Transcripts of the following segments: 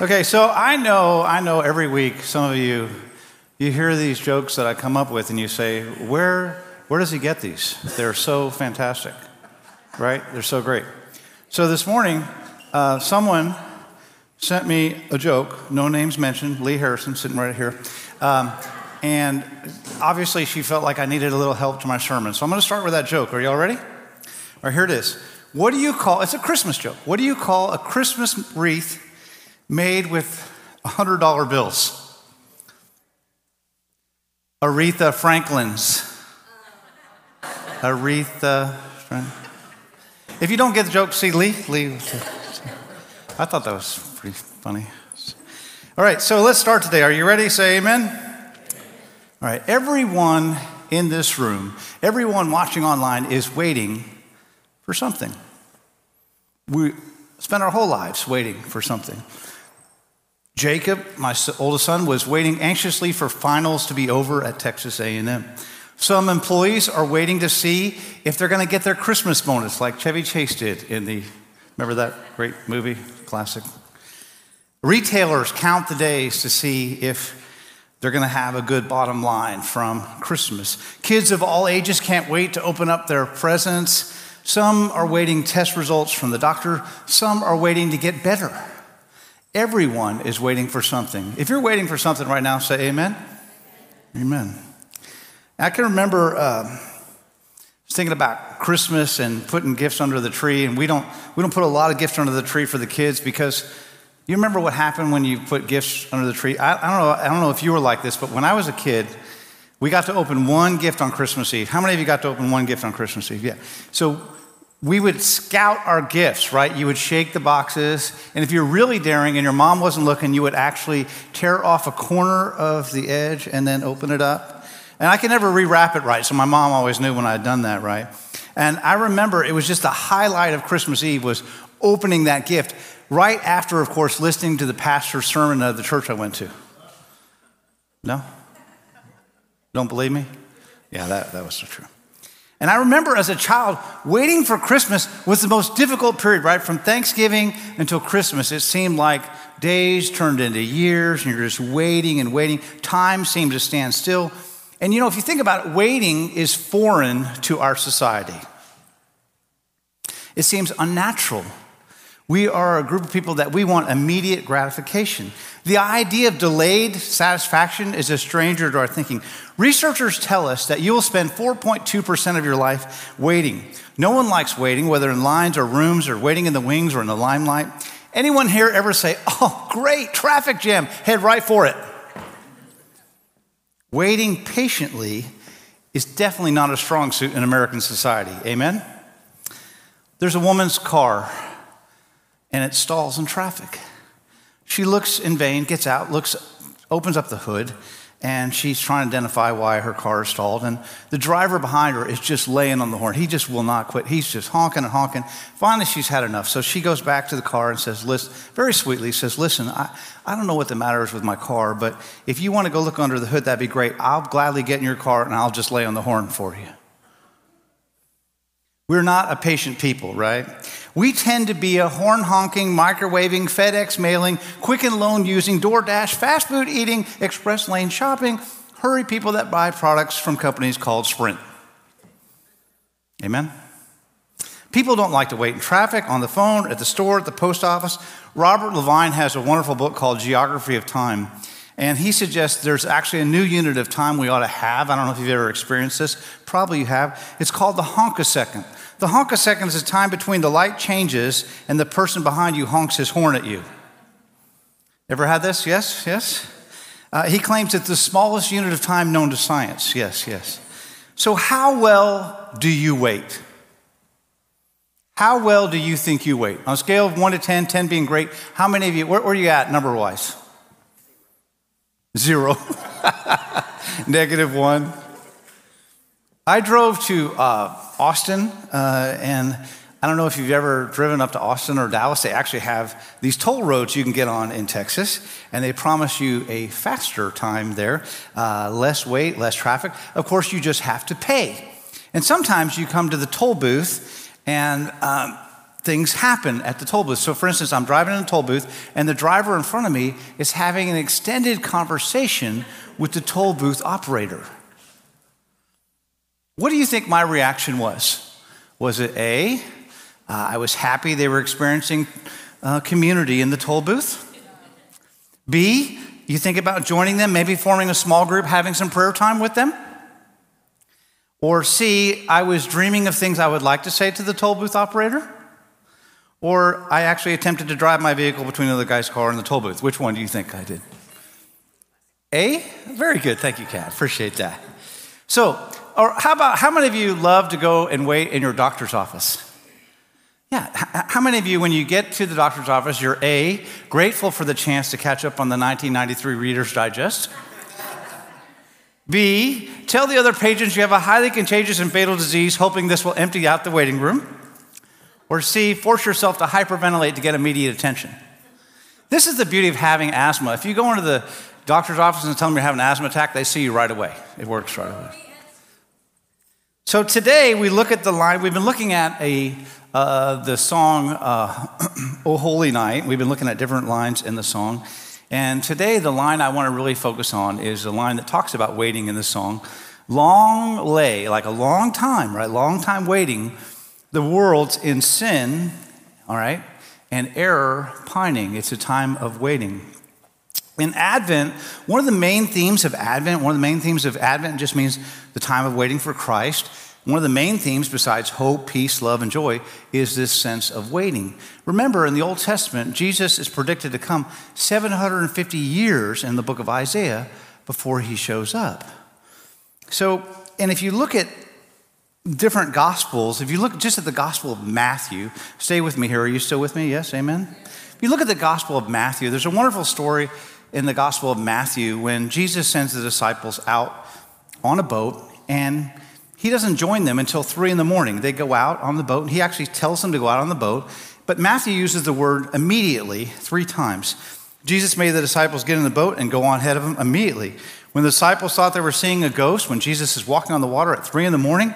Okay, so I know, I know every week some of you, you hear these jokes that I come up with and you say, where, where does he get these? They're so fantastic, right? They're so great. So this morning, uh, someone sent me a joke, no names mentioned, Lee Harrison sitting right here. Um, and obviously she felt like I needed a little help to my sermon. So I'm going to start with that joke. Are y'all ready? All right, here it is. What do you call, it's a Christmas joke. What do you call a Christmas wreath made with $100 bills? Aretha Franklin's. Aretha. If you don't get the joke, see Lee. Lee. I thought that was pretty funny. All right, so let's start today. Are you ready? Say amen. All right, everyone in this room, everyone watching online is waiting for something. We spend our whole lives waiting for something. Jacob, my oldest son, was waiting anxiously for finals to be over at Texas A&M. Some employees are waiting to see if they're going to get their Christmas bonus, like Chevy Chase did in the. Remember that great movie, classic. Retailers count the days to see if they're going to have a good bottom line from Christmas. Kids of all ages can't wait to open up their presents. Some are waiting test results from the doctor. Some are waiting to get better. Everyone is waiting for something. If you're waiting for something right now, say amen. Amen. I can remember uh, thinking about Christmas and putting gifts under the tree, and we don't, we don't put a lot of gifts under the tree for the kids because you remember what happened when you put gifts under the tree? I, I, don't know, I don't know if you were like this, but when I was a kid, we got to open one gift on Christmas Eve. How many of you got to open one gift on Christmas Eve? Yeah. So we would scout our gifts, right? You would shake the boxes, and if you're really daring and your mom wasn't looking, you would actually tear off a corner of the edge and then open it up. And I could never rewrap it right, so my mom always knew when I had done that right. And I remember it was just the highlight of Christmas Eve was opening that gift right after, of course, listening to the pastor's sermon of the church I went to. No? Don't believe me? Yeah, that, that was so true. And I remember as a child, waiting for Christmas was the most difficult period, right? From Thanksgiving until Christmas, it seemed like days turned into years, and you're just waiting and waiting. Time seemed to stand still. And you know, if you think about it, waiting is foreign to our society. It seems unnatural. We are a group of people that we want immediate gratification. The idea of delayed satisfaction is a stranger to our thinking. Researchers tell us that you will spend 4.2% of your life waiting. No one likes waiting, whether in lines or rooms or waiting in the wings or in the limelight. Anyone here ever say, Oh, great, traffic jam, head right for it? Waiting patiently is definitely not a strong suit in American society. Amen? There's a woman's car and it stalls in traffic. She looks in vain, gets out, looks, opens up the hood, and she's trying to identify why her car is stalled. And the driver behind her is just laying on the horn. He just will not quit. He's just honking and honking. Finally, she's had enough. So she goes back to the car and says, Listen, very sweetly, says, Listen, I, I don't know what the matter is with my car, but if you want to go look under the hood, that'd be great. I'll gladly get in your car and I'll just lay on the horn for you. We're not a patient people, right? We tend to be a horn honking, microwaving, FedEx mailing, Quicken Loan using, DoorDash, fast food eating, express lane shopping, hurry people that buy products from companies called Sprint. Amen? People don't like to wait in traffic, on the phone, at the store, at the post office. Robert Levine has a wonderful book called Geography of Time. And he suggests there's actually a new unit of time we ought to have. I don't know if you've ever experienced this. Probably you have. It's called the honkosecond. The honkosecond is the time between the light changes and the person behind you honks his horn at you. Ever had this? Yes? Yes? Uh, he claims it's the smallest unit of time known to science. Yes, yes. So, how well do you wait? How well do you think you wait? On a scale of 1 to 10, 10 being great, how many of you, where, where are you at number wise? Zero. Negative one. I drove to uh, Austin, uh, and I don't know if you've ever driven up to Austin or Dallas. They actually have these toll roads you can get on in Texas, and they promise you a faster time there, uh, less wait, less traffic. Of course, you just have to pay. And sometimes you come to the toll booth, and um, things happen at the toll booth. So, for instance, I'm driving in a toll booth, and the driver in front of me is having an extended conversation with the toll booth operator. What do you think my reaction was? Was it A, uh, I was happy they were experiencing uh, community in the toll booth? B, you think about joining them, maybe forming a small group, having some prayer time with them? Or C, I was dreaming of things I would like to say to the toll booth operator? Or I actually attempted to drive my vehicle between the other guy's car and the toll booth. Which one do you think I did? A? Very good. Thank you, Kat. Appreciate that. So, or how about how many of you love to go and wait in your doctor's office? Yeah, how many of you, when you get to the doctor's office, you're A, grateful for the chance to catch up on the 1993 Reader's Digest? B, tell the other patients you have a highly contagious and fatal disease, hoping this will empty out the waiting room? Or C, force yourself to hyperventilate to get immediate attention. This is the beauty of having asthma. If you go into the doctor's office and tell them you're having an asthma attack, they see you right away. It works right away. So today we look at the line, we've been looking at a, uh, the song, uh, O Holy Night. We've been looking at different lines in the song. And today the line I want to really focus on is the line that talks about waiting in the song. Long lay, like a long time, right? Long time waiting the world's in sin, all right, and error pining. It's a time of waiting. In Advent, one of the main themes of Advent, one of the main themes of Advent just means the time of waiting for Christ. One of the main themes, besides hope, peace, love, and joy, is this sense of waiting. Remember, in the Old Testament, Jesus is predicted to come 750 years in the book of Isaiah before he shows up. So, and if you look at different gospels, if you look just at the gospel of Matthew, stay with me here. Are you still with me? Yes, amen. If you look at the gospel of Matthew, there's a wonderful story in the gospel of Matthew when Jesus sends the disciples out on a boat and he doesn't join them until three in the morning. They go out on the boat, and he actually tells them to go out on the boat. But Matthew uses the word immediately three times. Jesus made the disciples get in the boat and go on ahead of them immediately. When the disciples thought they were seeing a ghost, when Jesus is walking on the water at three in the morning,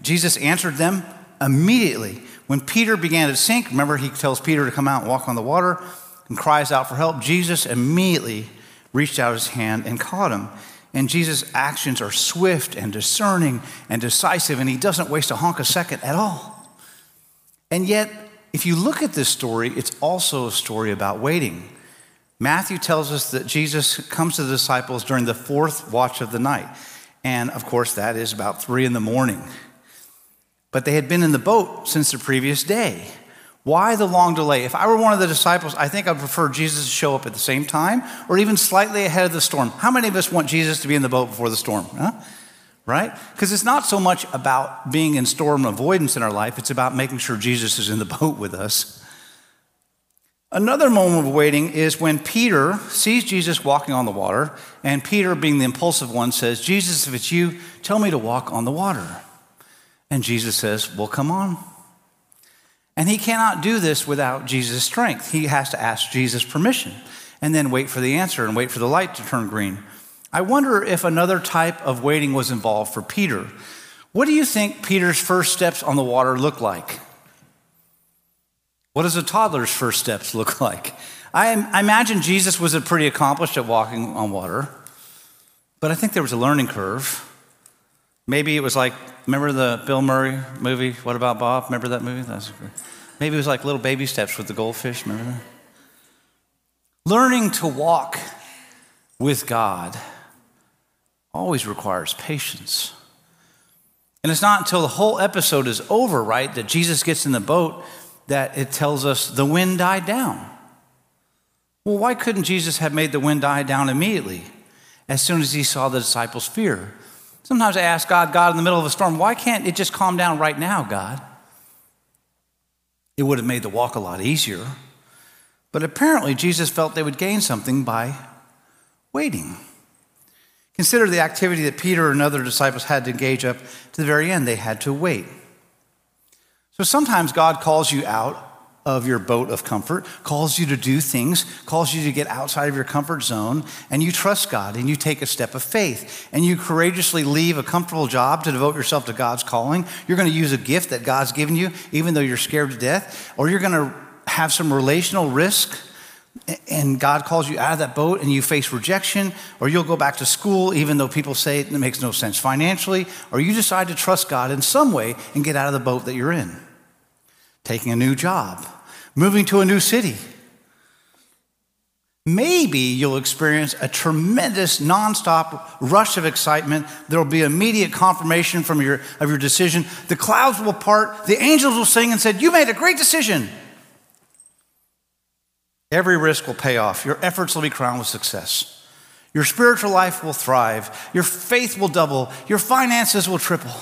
Jesus answered them immediately. When Peter began to sink, remember he tells Peter to come out and walk on the water and cries out for help. Jesus immediately reached out his hand and caught him. And Jesus' actions are swift and discerning and decisive, and he doesn't waste a honkosecond at all. And yet, if you look at this story, it's also a story about waiting. Matthew tells us that Jesus comes to the disciples during the fourth watch of the night. And of course, that is about three in the morning. But they had been in the boat since the previous day. Why the long delay? If I were one of the disciples, I think I'd prefer Jesus to show up at the same time or even slightly ahead of the storm. How many of us want Jesus to be in the boat before the storm? Huh? Right? Because it's not so much about being in storm avoidance in our life, it's about making sure Jesus is in the boat with us. Another moment of waiting is when Peter sees Jesus walking on the water, and Peter, being the impulsive one, says, Jesus, if it's you, tell me to walk on the water. And Jesus says, Well, come on. And he cannot do this without Jesus' strength. He has to ask Jesus' permission and then wait for the answer and wait for the light to turn green. I wonder if another type of waiting was involved for Peter. What do you think Peter's first steps on the water look like? What does a toddler's first steps look like? I, I imagine Jesus was pretty accomplished at walking on water, but I think there was a learning curve. Maybe it was like, remember the Bill Murray movie, What About Bob? Remember that movie? That Maybe it was like little baby steps with the goldfish, remember that? Learning to walk with God always requires patience. And it's not until the whole episode is over, right, that Jesus gets in the boat that it tells us the wind died down. Well, why couldn't Jesus have made the wind die down immediately as soon as he saw the disciples' fear? Sometimes I ask God, God, in the middle of a storm, why can't it just calm down right now, God? It would have made the walk a lot easier. But apparently, Jesus felt they would gain something by waiting. Consider the activity that Peter and other disciples had to engage up to the very end. They had to wait. So sometimes God calls you out of your boat of comfort, calls you to do things, calls you to get outside of your comfort zone, and you trust God and you take a step of faith and you courageously leave a comfortable job to devote yourself to God's calling. You're going to use a gift that God's given you, even though you're scared to death, or you're going to have some relational risk and God calls you out of that boat and you face rejection, or you'll go back to school even though people say it makes no sense financially, or you decide to trust God in some way and get out of the boat that you're in. Taking a new job, moving to a new city. Maybe you'll experience a tremendous nonstop rush of excitement. There will be immediate confirmation from your, of your decision. The clouds will part, the angels will sing and said, You made a great decision. Every risk will pay off. Your efforts will be crowned with success. Your spiritual life will thrive. Your faith will double. Your finances will triple.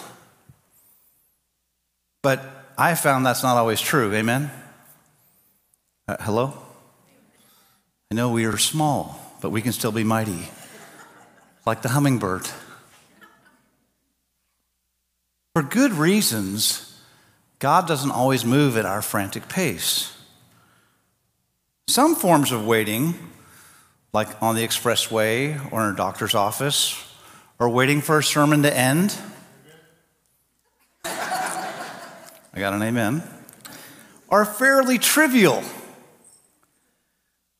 But I found that's not always true. Amen? Uh, hello? I know we are small, but we can still be mighty, like the hummingbird. For good reasons, God doesn't always move at our frantic pace. Some forms of waiting, like on the expressway or in a doctor's office, or waiting for a sermon to end. I got an amen. Are fairly trivial.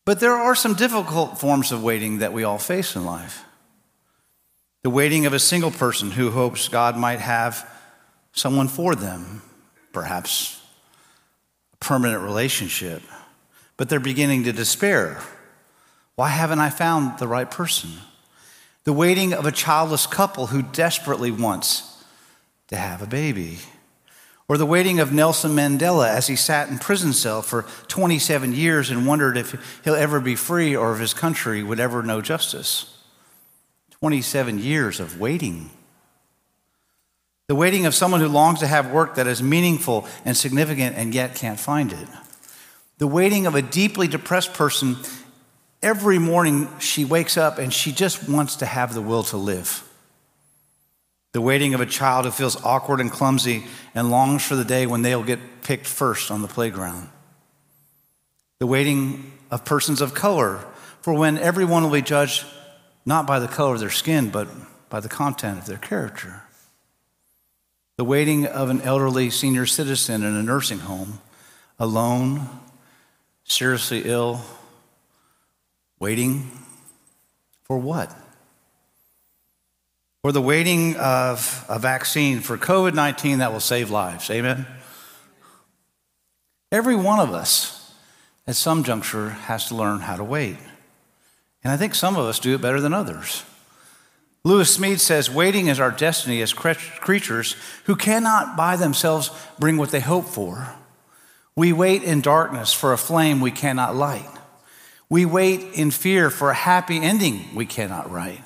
But there are some difficult forms of waiting that we all face in life. The waiting of a single person who hopes God might have someone for them, perhaps a permanent relationship but they're beginning to despair. Why haven't I found the right person? The waiting of a childless couple who desperately wants to have a baby. Or the waiting of Nelson Mandela as he sat in prison cell for 27 years and wondered if he'll ever be free or if his country would ever know justice. 27 years of waiting. The waiting of someone who longs to have work that is meaningful and significant and yet can't find it. The waiting of a deeply depressed person, every morning she wakes up and she just wants to have the will to live. The waiting of a child who feels awkward and clumsy and longs for the day when they'll get picked first on the playground. The waiting of persons of color for when everyone will be judged not by the color of their skin, but by the content of their character. The waiting of an elderly senior citizen in a nursing home, alone, seriously ill, waiting for what? For the waiting of a vaccine for COVID 19 that will save lives. Amen? Every one of us at some juncture has to learn how to wait. And I think some of us do it better than others. Lewis Smedes says, Waiting is our destiny as creatures who cannot by themselves bring what they hope for. We wait in darkness for a flame we cannot light. We wait in fear for a happy ending we cannot write.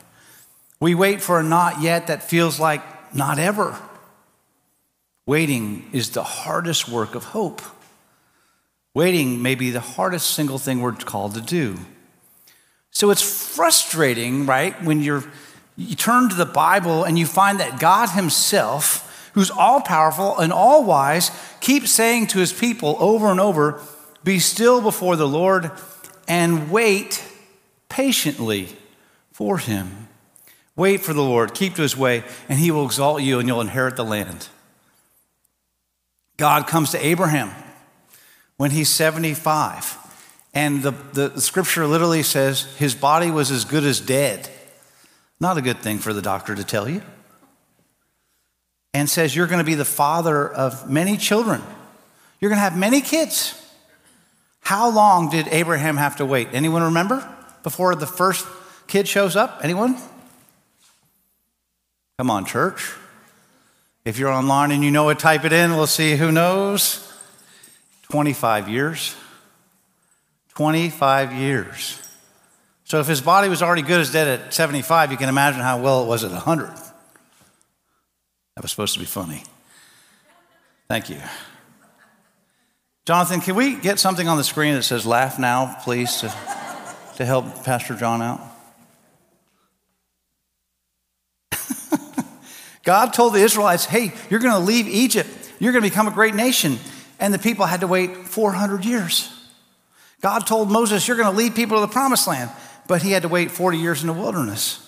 We wait for a not yet that feels like not ever. Waiting is the hardest work of hope. Waiting may be the hardest single thing we're called to do. So it's frustrating, right, when you're, you turn to the Bible and you find that God Himself who's all powerful and all wise, keeps saying to his people over and over, Be still before the Lord and wait patiently for him. Wait for the Lord, keep to his way, and he will exalt you and you'll inherit the land. God comes to Abraham when he's 75. And the, the, scripture literally says his body was as good as dead. Not a good thing for the doctor to tell you and says, You're going to be the father of many children. You're going to have many kids. How long did Abraham have to wait? Anyone remember before the first kid shows up? Anyone? Come on, church. If you're online and you know it, type it in. We'll see who knows. 25 years. 25 years. So if his body was already good as dead at 75, you can imagine how well it was at 100. That was supposed to be funny. Thank you. Jonathan, can we get something on the screen that says laugh now, please, to, to help Pastor John out? God told the Israelites, hey, you're going to leave Egypt. You're going to become a great nation. and the people had to wait 400 years. God told Moses, You're going to lead people to the promised land, but he had to wait 40 years in the wilderness.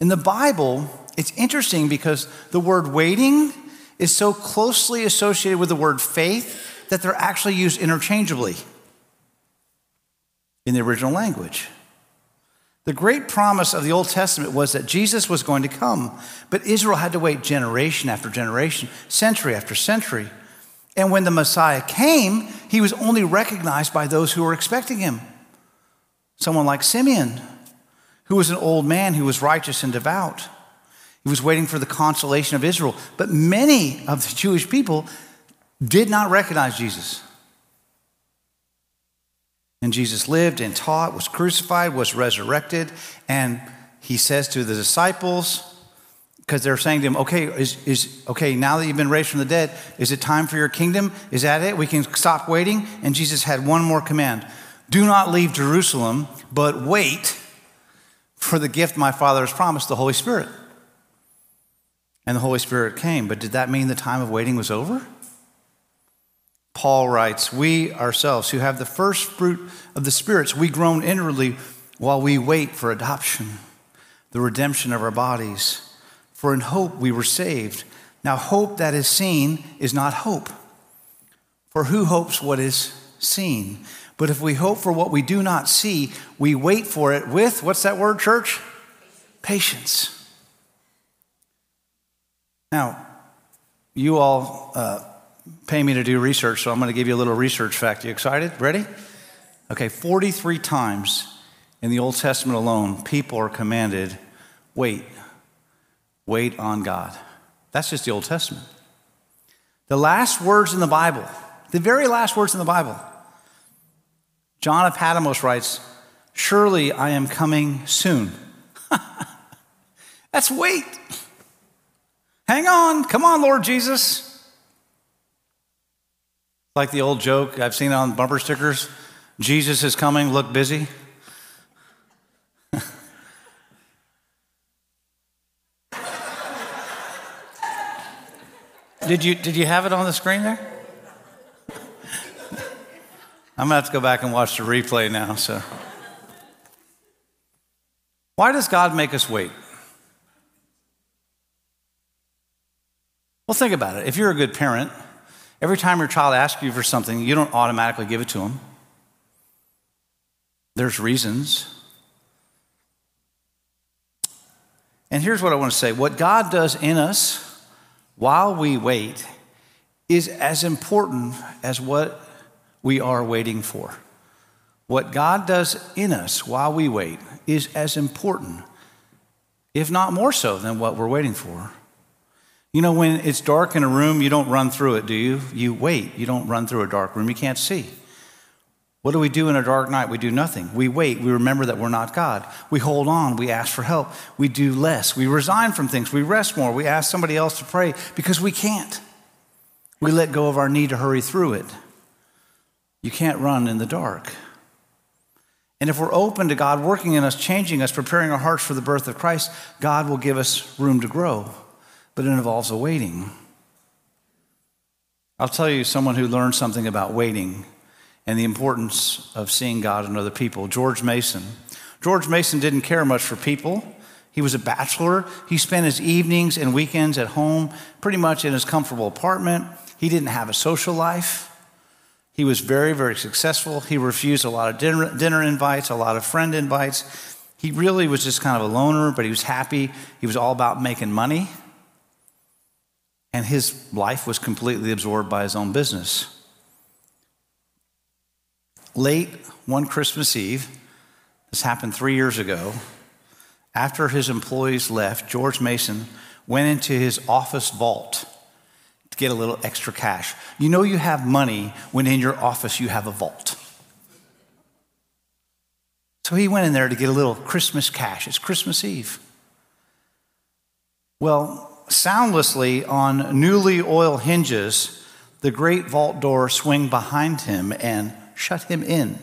In the Bible, it's interesting because the word waiting is so closely associated with the word faith that they're actually used interchangeably in the original language. The great promise of the Old Testament was that Jesus was going to come, but Israel had to wait generation after generation, century after century. And when the Messiah came, he was only recognized by those who were expecting him. Someone like Simeon, who was an old man who was righteous and devout. He was waiting for the consolation of Israel. But many of the Jewish people did not recognize Jesus. And Jesus lived and taught, was crucified, was resurrected, and he says to the disciples, because they're saying to him, okay, is, is, okay, now that you've been raised from the dead, is it time for your kingdom? Is that it? We can stop waiting? And Jesus had one more command do not leave Jerusalem, but wait for the gift my Father has promised, the Holy Spirit. And the Holy Spirit came. But did that mean the time of waiting was over? Paul writes, We ourselves, who have the first fruit of the spirits, we groan inwardly while we wait for adoption, the redemption of our bodies. For in hope we were saved. Now, hope that is seen is not hope. For who hopes what is seen? But if we hope for what we do not see, we wait for it with, what's that word, church? Patience. Now, you all uh, pay me to do research, so I'm going to give you a little research fact. You excited? Ready? Okay, 43 times in the Old Testament alone, people are commanded wait, wait on God. That's just the Old Testament. The last words in the Bible, the very last words in the Bible, John of Patmos writes, Surely I am coming soon. That's wait. Hang on. Come on, Lord Jesus. Like the old joke, I've seen on bumper stickers Jesus is coming, look busy. did, you, did you have it on the screen there? I'm going to have to go back and watch the replay now. So, why does God make us wait? Well, think about it. If you're a good parent, every time your child asks you for something, you don't automatically give it to them. There's reasons. And here's what I want to say what God does in us while we wait is as important as what we are waiting for. What God does in us while we wait is as important, if not more so, than what we're waiting for. You know, when it's dark in a room, you don't run through it, do you? You wait. You don't run through a dark room. You can't see. What do we do in a dark night? We do nothing. We wait. We remember that we're not God. We hold on. We ask for help. We do less. We resign from things. We rest more. We ask somebody else to pray because we can't. We let go of our need to hurry through it. You can't run in the dark. And if we're open to God working in us, changing us, preparing our hearts for the birth of Christ, God will give us room to grow. But it involves a waiting. I'll tell you someone who learned something about waiting and the importance of seeing God in other people George Mason. George Mason didn't care much for people. He was a bachelor. He spent his evenings and weekends at home, pretty much in his comfortable apartment. He didn't have a social life. He was very, very successful. He refused a lot of dinner, dinner invites, a lot of friend invites. He really was just kind of a loner, but he was happy. He was all about making money. And his life was completely absorbed by his own business. Late one Christmas Eve, this happened three years ago, after his employees left, George Mason went into his office vault to get a little extra cash. You know, you have money when in your office you have a vault. So he went in there to get a little Christmas cash. It's Christmas Eve. Well, soundlessly on newly oiled hinges, the great vault door swung behind him and shut him in.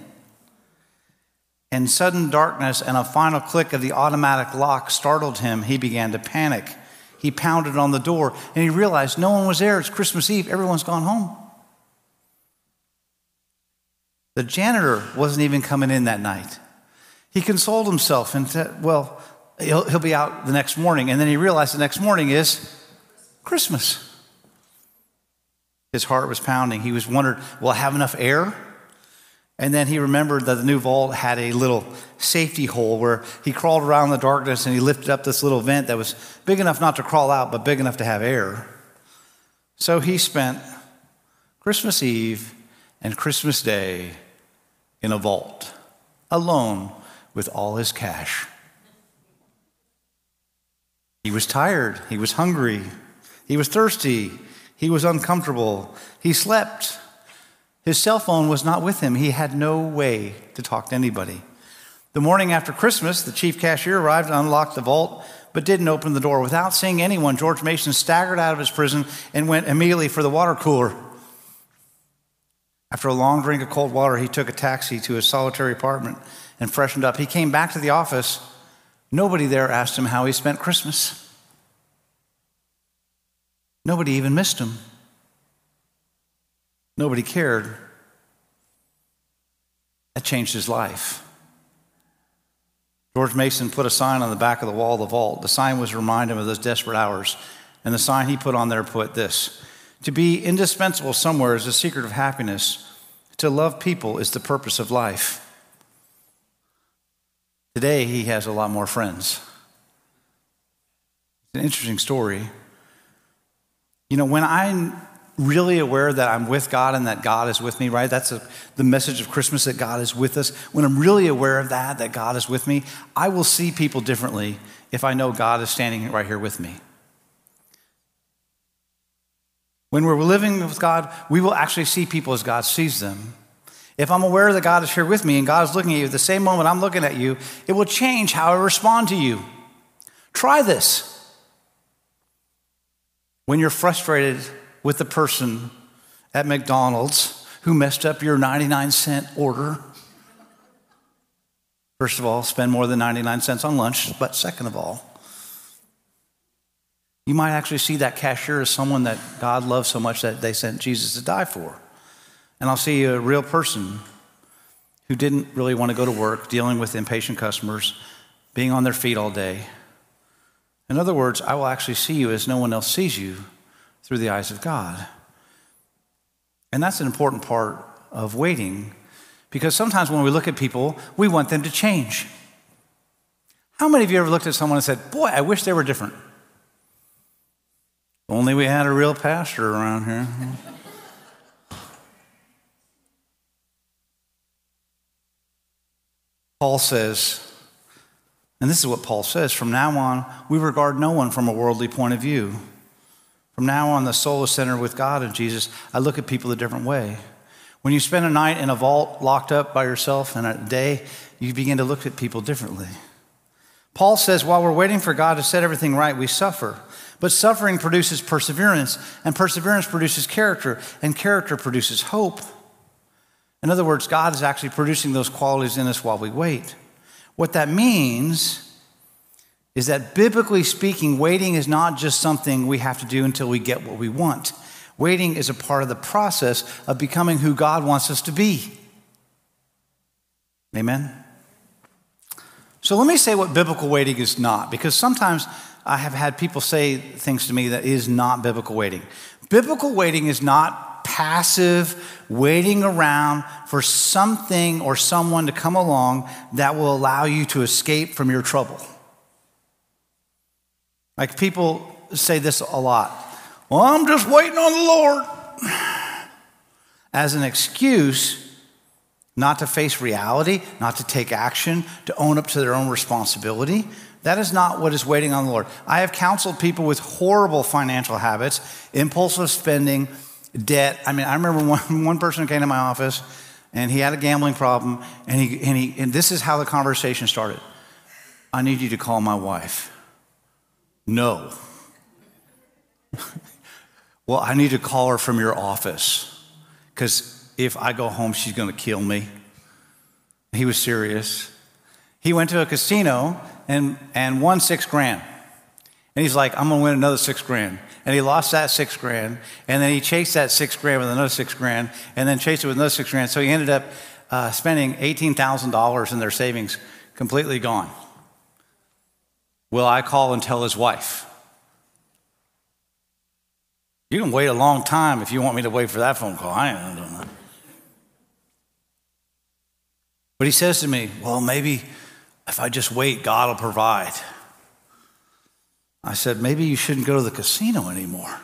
In sudden darkness and a final click of the automatic lock startled him. He began to panic. He pounded on the door and he realized no one was there. It's Christmas Eve. Everyone's gone home. The janitor wasn't even coming in that night. He consoled himself and said, Well, he'll, he'll be out the next morning. And then he realized the next morning is Christmas. His heart was pounding. He was wondering, Will I have enough air? And then he remembered that the new vault had a little safety hole where he crawled around in the darkness and he lifted up this little vent that was big enough not to crawl out, but big enough to have air. So he spent Christmas Eve and Christmas Day in a vault, alone with all his cash. He was tired, he was hungry, he was thirsty, he was uncomfortable, he slept. His cell phone was not with him. He had no way to talk to anybody. The morning after Christmas, the chief cashier arrived and unlocked the vault, but didn't open the door. Without seeing anyone, George Mason staggered out of his prison and went immediately for the water cooler. After a long drink of cold water, he took a taxi to his solitary apartment and freshened up. He came back to the office. Nobody there asked him how he spent Christmas. Nobody even missed him. Nobody cared. That changed his life. George Mason put a sign on the back of the wall of the vault. The sign was to remind him of those desperate hours. And the sign he put on there put this To be indispensable somewhere is the secret of happiness. To love people is the purpose of life. Today, he has a lot more friends. It's an interesting story. You know, when I'm really aware that I'm with God and that God is with me, right? That's a, the message of Christmas that God is with us. When I'm really aware of that, that God is with me, I will see people differently if I know God is standing right here with me. When we're living with God, we will actually see people as God sees them. If I'm aware that God is here with me and God is looking at you at the same moment I'm looking at you, it will change how I respond to you. Try this. When you're frustrated with the person at McDonald's who messed up your 99 cent order, first of all, spend more than 99 cents on lunch, but second of all, you might actually see that cashier as someone that God loves so much that they sent Jesus to die for. And I'll see a real person who didn't really want to go to work, dealing with impatient customers, being on their feet all day. In other words, I will actually see you as no one else sees you through the eyes of God. And that's an important part of waiting because sometimes when we look at people, we want them to change. How many of you ever looked at someone and said, Boy, I wish they were different? Only we had a real pastor around here. Paul says, and this is what Paul says from now on, we regard no one from a worldly point of view. From now on, the soul is centered with God and Jesus. I look at people a different way. When you spend a night in a vault locked up by yourself and a day, you begin to look at people differently. Paul says, while we're waiting for God to set everything right, we suffer. But suffering produces perseverance, and perseverance produces character, and character produces hope. In other words, God is actually producing those qualities in us while we wait. What that means is that biblically speaking, waiting is not just something we have to do until we get what we want. Waiting is a part of the process of becoming who God wants us to be. Amen? So let me say what biblical waiting is not, because sometimes I have had people say things to me that is not biblical waiting. Biblical waiting is not passive, waiting around for something or someone to come along that will allow you to escape from your trouble. Like people say this a lot. Well, I'm just waiting on the Lord. As an excuse not to face reality, not to take action, to own up to their own responsibility. That is not what is waiting on the Lord. I have counseled people with horrible financial habits, impulsive spending, debt. I mean, I remember one, one person came to my office and he had a gambling problem, and, he, and, he, and this is how the conversation started I need you to call my wife. No. well, I need to call her from your office because if I go home, she's going to kill me. He was serious. He went to a casino and, and won six grand. And he's like, I'm going to win another six grand and he lost that six grand, and then he chased that six grand with another six grand, and then chased it with another six grand. So he ended up uh, spending $18,000 in their savings completely gone. Will I call and tell his wife? You can wait a long time if you want me to wait for that phone call. I don't know. But he says to me, Well, maybe if I just wait, God will provide. I said, Maybe you shouldn't go to the casino anymore.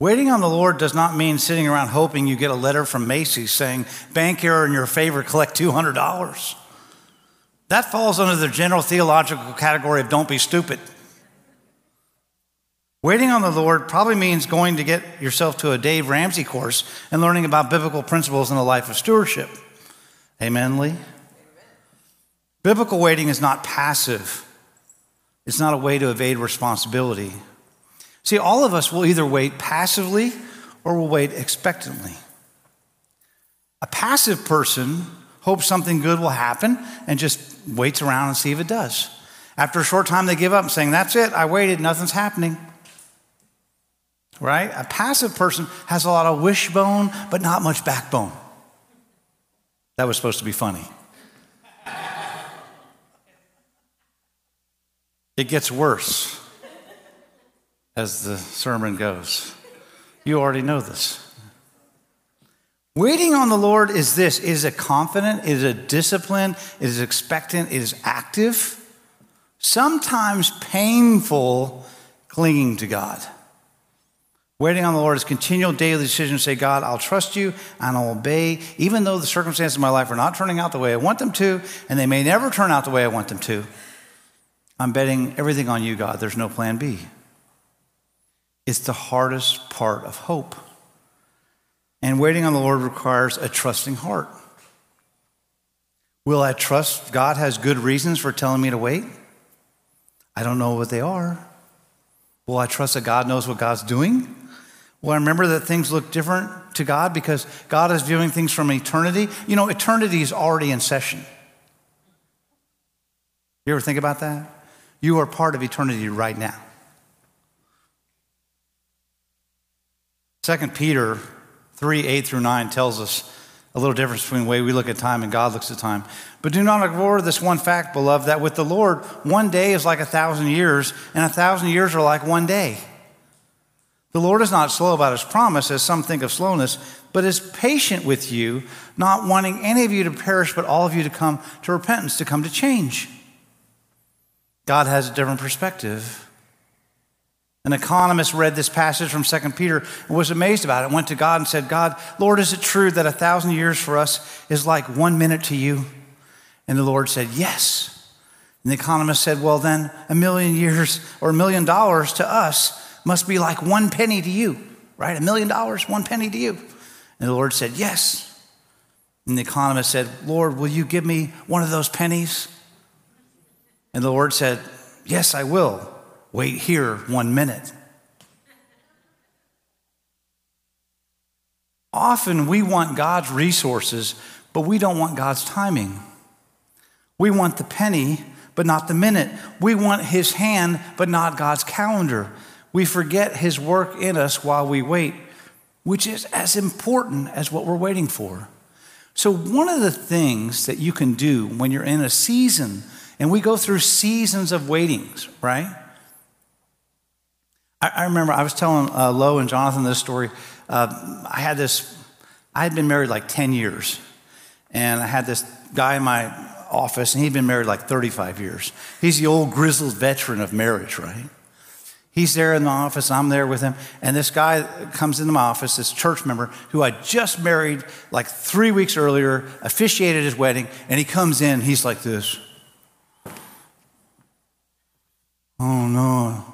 Waiting on the Lord does not mean sitting around hoping you get a letter from Macy's saying, bank error in your favor, collect $200. That falls under the general theological category of don't be stupid. Waiting on the Lord probably means going to get yourself to a Dave Ramsey course and learning about biblical principles in the life of stewardship. Amen, Lee? Biblical waiting is not passive, it's not a way to evade responsibility. See, all of us will either wait passively or we'll wait expectantly. A passive person hopes something good will happen and just waits around and see if it does. After a short time, they give up, saying, That's it, I waited, nothing's happening. Right? A passive person has a lot of wishbone, but not much backbone. That was supposed to be funny. It gets worse as the sermon goes. You already know this. Waiting on the Lord is this is a confident, it is a discipline, it is expectant, it is active, sometimes painful clinging to God. Waiting on the Lord is continual daily decision to say, God, I'll trust you and I'll obey, even though the circumstances of my life are not turning out the way I want them to, and they may never turn out the way I want them to. I'm betting everything on you, God. There's no plan B. It's the hardest part of hope. And waiting on the Lord requires a trusting heart. Will I trust God has good reasons for telling me to wait? I don't know what they are. Will I trust that God knows what God's doing? Will I remember that things look different to God because God is viewing things from eternity? You know, eternity is already in session. You ever think about that? You are part of eternity right now. 2 Peter 3 8 through 9 tells us a little difference between the way we look at time and God looks at time. But do not ignore this one fact, beloved, that with the Lord, one day is like a thousand years, and a thousand years are like one day. The Lord is not slow about his promise, as some think of slowness, but is patient with you, not wanting any of you to perish, but all of you to come to repentance, to come to change. God has a different perspective. An economist read this passage from 2 Peter and was amazed about it, went to God and said, God, Lord, is it true that a thousand years for us is like one minute to you? And the Lord said, Yes. And the economist said, Well, then a million years or a million dollars to us must be like one penny to you, right? A million dollars, one penny to you. And the Lord said, Yes. And the economist said, Lord, will you give me one of those pennies? And the Lord said, Yes, I will. Wait here one minute. Often we want God's resources, but we don't want God's timing. We want the penny, but not the minute. We want His hand, but not God's calendar. We forget His work in us while we wait, which is as important as what we're waiting for. So, one of the things that you can do when you're in a season, and we go through seasons of waitings, right? I, I remember I was telling uh, Lo and Jonathan this story. Uh, I had this, I had been married like 10 years, and I had this guy in my office, and he'd been married like 35 years. He's the old grizzled veteran of marriage, right? He's there in the office, I'm there with him, and this guy comes into my office, this church member who I just married like three weeks earlier, officiated his wedding, and he comes in, he's like this. Oh no,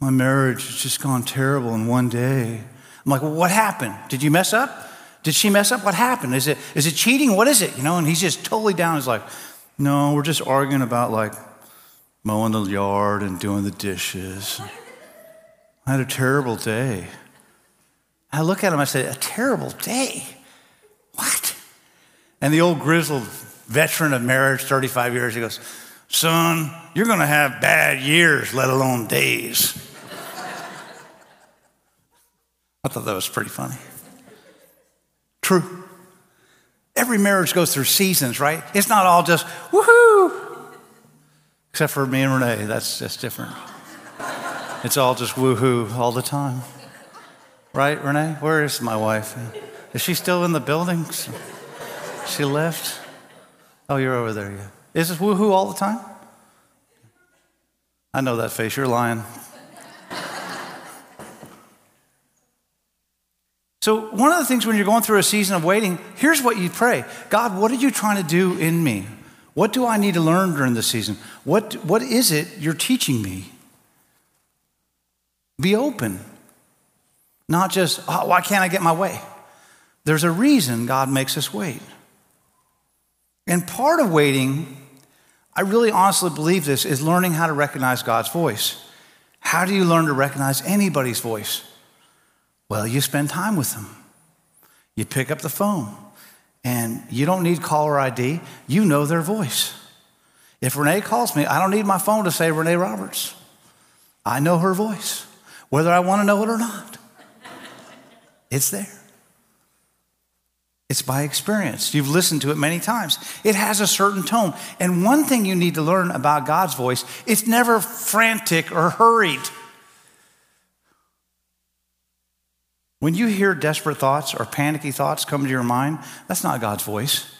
my marriage has just gone terrible in one day. I'm like, well, what happened? Did you mess up? Did she mess up? What happened? Is it, is it cheating? What is it? You know, and he's just totally down. He's like, no, we're just arguing about like mowing the yard and doing the dishes. I had a terrible day. I look at him, I say, a terrible day? What? And the old grizzled veteran of marriage, 35 years, he goes, son, you're going to have bad years, let alone days. I thought that was pretty funny. True. every marriage goes through seasons, right? It's not all just woohoo. Except for me and Renee, that's just different. It's all just woohoo all the time. Right, Renee? Where is my wife? Is she still in the building? She left? Oh, you're over there, yeah. Is this woohoo all the time? I know that face. You're lying. so, one of the things when you're going through a season of waiting, here's what you pray God, what are you trying to do in me? What do I need to learn during this season? What, what is it you're teaching me? Be open. Not just, oh, why can't I get my way? There's a reason God makes us wait. And part of waiting, I really honestly believe this, is learning how to recognize God's voice. How do you learn to recognize anybody's voice? Well, you spend time with them. You pick up the phone, and you don't need caller ID, you know their voice. If Renee calls me, I don't need my phone to say Renee Roberts. I know her voice, whether I want to know it or not. It's there. It's by experience. You've listened to it many times. It has a certain tone. And one thing you need to learn about God's voice, it's never frantic or hurried. When you hear desperate thoughts or panicky thoughts come to your mind, that's not God's voice.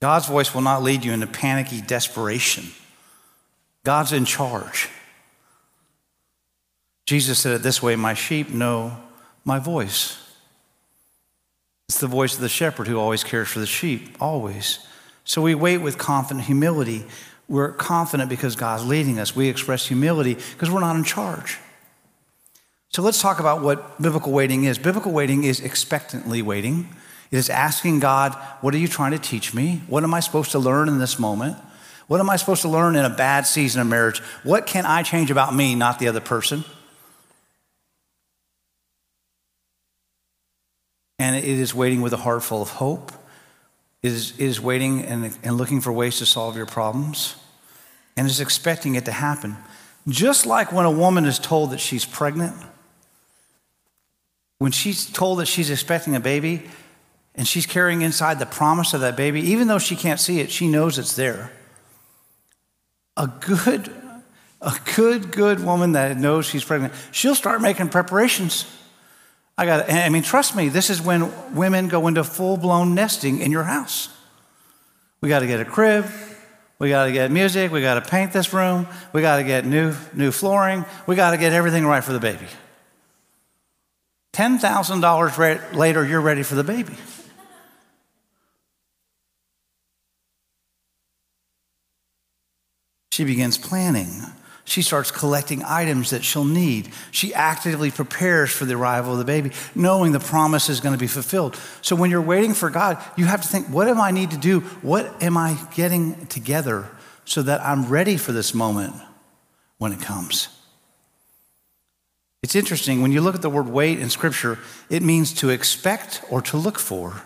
God's voice will not lead you into panicky desperation. God's in charge. Jesus said it this way My sheep know my voice. It's the voice of the shepherd who always cares for the sheep, always. So we wait with confident humility. We're confident because God's leading us. We express humility because we're not in charge. So let's talk about what biblical waiting is. Biblical waiting is expectantly waiting. It is asking God, What are you trying to teach me? What am I supposed to learn in this moment? What am I supposed to learn in a bad season of marriage? What can I change about me, not the other person? And it is waiting with a heart full of hope. It is, it is waiting and, and looking for ways to solve your problems, and is expecting it to happen. Just like when a woman is told that she's pregnant, when she's told that she's expecting a baby and she's carrying inside the promise of that baby, even though she can't see it, she knows it's there. A good, a good, good woman that knows she's pregnant, she'll start making preparations. I got. I mean, trust me. This is when women go into full blown nesting in your house. We got to get a crib. We got to get music. We got to paint this room. We got to get new new flooring. We got to get everything right for the baby. Ten thousand dollars later, you're ready for the baby. She begins planning. She starts collecting items that she'll need. She actively prepares for the arrival of the baby, knowing the promise is going to be fulfilled. So when you're waiting for God, you have to think, what do I need to do? What am I getting together so that I'm ready for this moment when it comes? It's interesting, when you look at the word wait in Scripture, it means to expect or to look for.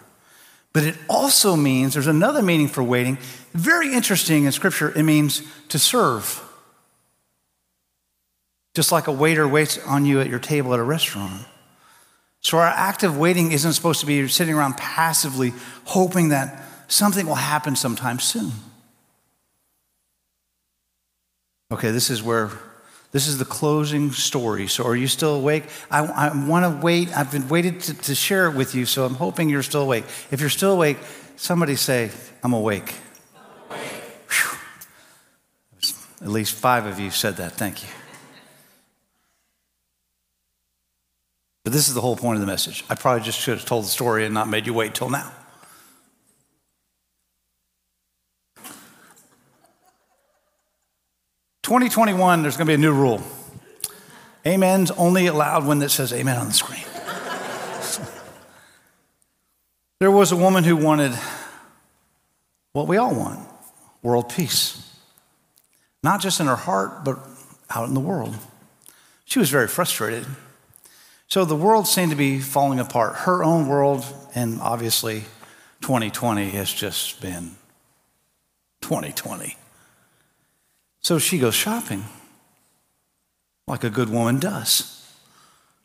But it also means, there's another meaning for waiting, very interesting in Scripture, it means to serve just like a waiter waits on you at your table at a restaurant. So our active waiting isn't supposed to be sitting around passively hoping that something will happen sometime soon. Okay, this is where this is the closing story. So, are you still awake? I, I want to wait. I've been waited to, to, share it with you, so I'm hoping you're still awake. If you're still awake, somebody say, I'm awake. I'm awake. At least five of you said that. Thank you. But this is the whole point of the message. I probably just should have told the story and not made you wait till now. Twenty twenty one. There's going to be a new rule. Amen's only allowed when it says amen on the screen. there was a woman who wanted what we all want world peace. Not just in her heart, but out in the world. She was very frustrated. So the world seemed to be falling apart. Her own world, and obviously 2020 has just been 2020. So she goes shopping, like a good woman does.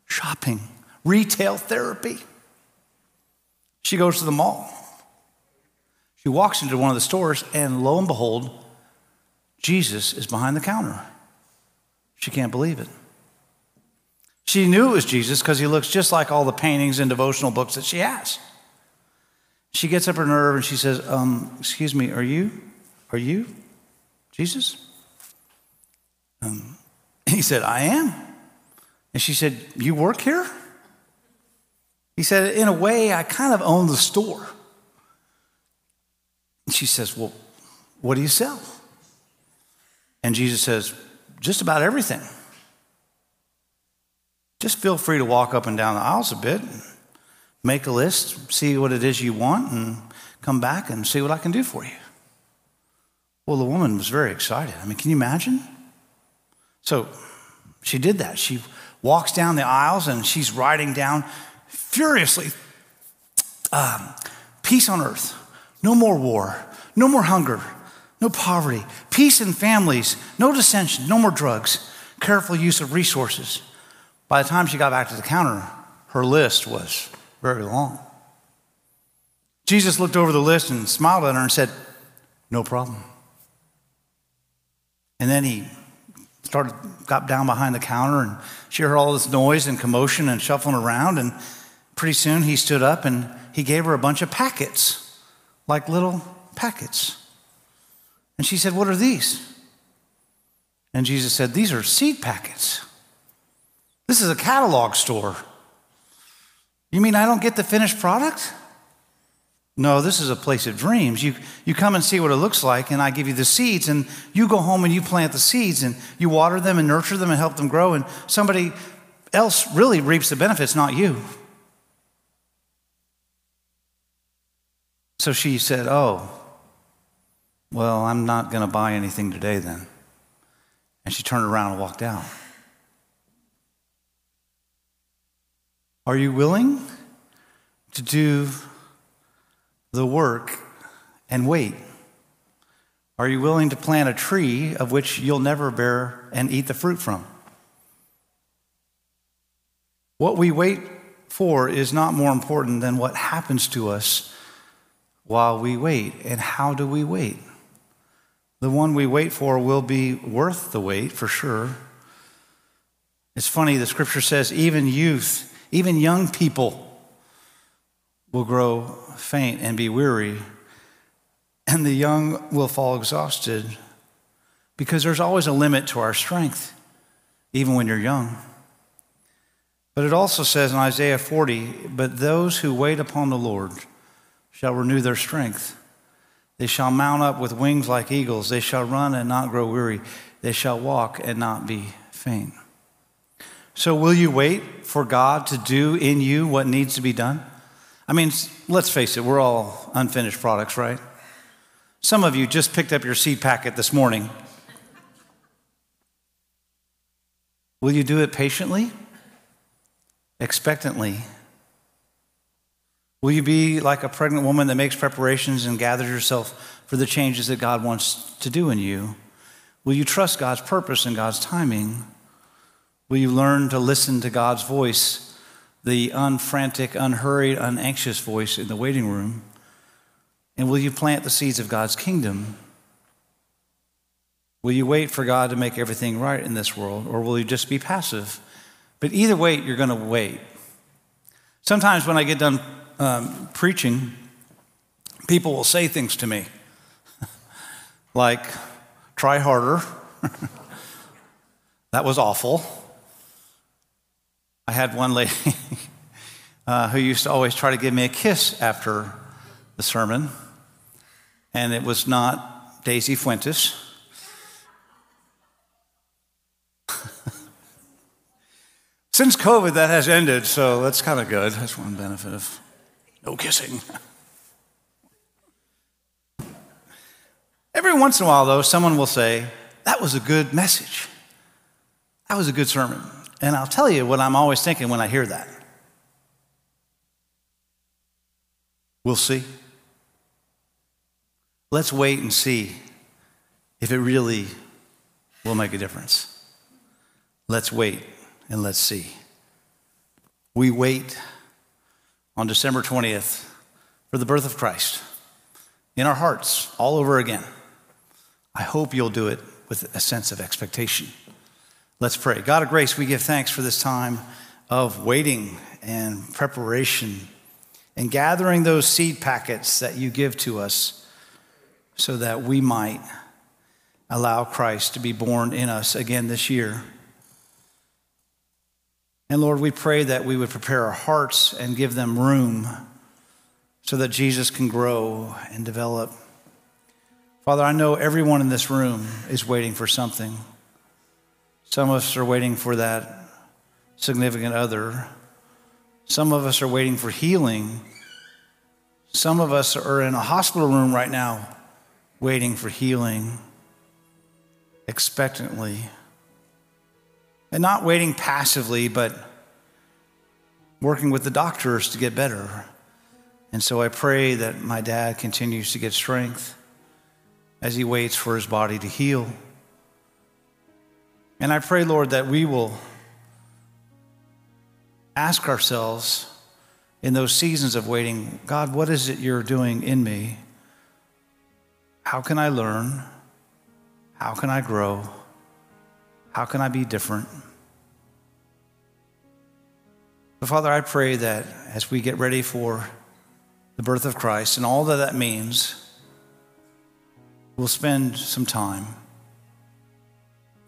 Shopping, retail therapy. She goes to the mall. She walks into one of the stores, and lo and behold, Jesus is behind the counter. She can't believe it. She knew it was Jesus because he looks just like all the paintings and devotional books that she has. She gets up her nerve and she says, um, Excuse me, are you? Are you Jesus? Um, he said, I am. And she said, You work here? He said, In a way, I kind of own the store. And she says, Well, what do you sell? And Jesus says, Just about everything. Just feel free to walk up and down the aisles a bit, make a list, see what it is you want, and come back and see what I can do for you. Well, the woman was very excited. I mean, can you imagine? So she did that. She walks down the aisles and she's writing down furiously um, peace on earth, no more war, no more hunger, no poverty, peace in families, no dissension, no more drugs, careful use of resources. By the time she got back to the counter, her list was very long. Jesus looked over the list and smiled at her and said, No problem. And then he started, got down behind the counter and she heard all this noise and commotion and shuffling around. And pretty soon he stood up and he gave her a bunch of packets, like little packets. And she said, What are these? And Jesus said, These are seed packets. This is a catalog store. You mean I don't get the finished product? No, this is a place of dreams. You, you come and see what it looks like, and I give you the seeds, and you go home and you plant the seeds, and you water them and nurture them and help them grow, and somebody else really reaps the benefits, not you. So she said, Oh, well, I'm not going to buy anything today then. And she turned around and walked out. Are you willing to do the work and wait? Are you willing to plant a tree of which you'll never bear and eat the fruit from? What we wait for is not more important than what happens to us while we wait. And how do we wait? The one we wait for will be worth the wait for sure. It's funny, the scripture says, even youth even young people will grow faint and be weary, and the young will fall exhausted because there's always a limit to our strength, even when you're young. But it also says in Isaiah 40, but those who wait upon the Lord shall renew their strength. They shall mount up with wings like eagles. They shall run and not grow weary. They shall walk and not be faint. So, will you wait for God to do in you what needs to be done? I mean, let's face it, we're all unfinished products, right? Some of you just picked up your seed packet this morning. Will you do it patiently? Expectantly? Will you be like a pregnant woman that makes preparations and gathers herself for the changes that God wants to do in you? Will you trust God's purpose and God's timing? Will you learn to listen to God's voice, the unfrantic, unhurried, unanxious voice in the waiting room? And will you plant the seeds of God's kingdom? Will you wait for God to make everything right in this world, or will you just be passive? But either way, you're going to wait. Sometimes when I get done um, preaching, people will say things to me like, try harder. that was awful. I had one lady uh, who used to always try to give me a kiss after the sermon, and it was not Daisy Fuentes. Since COVID, that has ended, so that's kind of good. That's one benefit of no kissing. Every once in a while, though, someone will say, That was a good message. That was a good sermon. And I'll tell you what I'm always thinking when I hear that. We'll see. Let's wait and see if it really will make a difference. Let's wait and let's see. We wait on December 20th for the birth of Christ in our hearts all over again. I hope you'll do it with a sense of expectation. Let's pray. God of grace, we give thanks for this time of waiting and preparation and gathering those seed packets that you give to us so that we might allow Christ to be born in us again this year. And Lord, we pray that we would prepare our hearts and give them room so that Jesus can grow and develop. Father, I know everyone in this room is waiting for something. Some of us are waiting for that significant other. Some of us are waiting for healing. Some of us are in a hospital room right now waiting for healing, expectantly. And not waiting passively, but working with the doctors to get better. And so I pray that my dad continues to get strength as he waits for his body to heal. And I pray, Lord, that we will ask ourselves in those seasons of waiting God, what is it you're doing in me? How can I learn? How can I grow? How can I be different? But Father, I pray that as we get ready for the birth of Christ and all that that means, we'll spend some time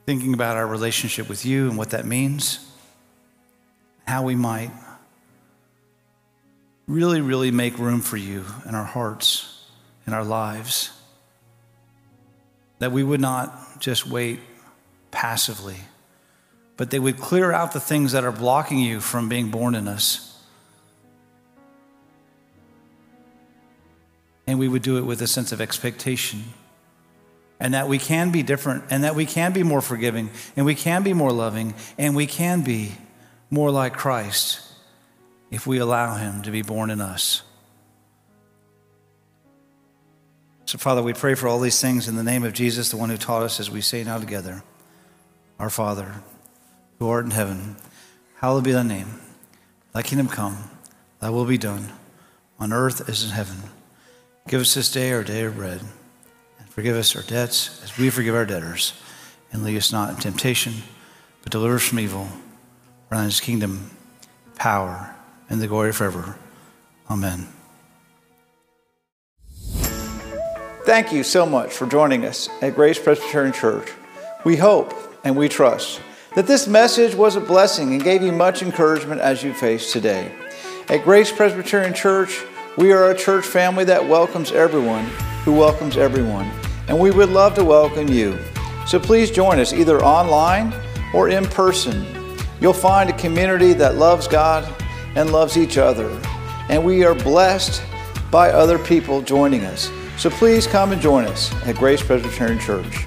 thinking about our relationship with you and what that means, how we might really, really make room for you in our hearts, in our lives, that we would not just wait passively, but they would clear out the things that are blocking you from being born in us. And we would do it with a sense of expectation and that we can be different, and that we can be more forgiving, and we can be more loving, and we can be more like Christ if we allow Him to be born in us. So, Father, we pray for all these things in the name of Jesus, the one who taught us, as we say now together Our Father, who art in heaven, hallowed be thy name. Thy kingdom come, thy will be done, on earth as in heaven. Give us this day our day of bread Forgive us our debts as we forgive our debtors. And lead us not in temptation, but deliver us from evil. For thine is kingdom, power, and the glory forever. Amen. Thank you so much for joining us at Grace Presbyterian Church. We hope and we trust that this message was a blessing and gave you much encouragement as you face today. At Grace Presbyterian Church, we are a church family that welcomes everyone who welcomes everyone and we would love to welcome you. So please join us either online or in person. You'll find a community that loves God and loves each other, and we are blessed by other people joining us. So please come and join us at Grace Presbyterian Church.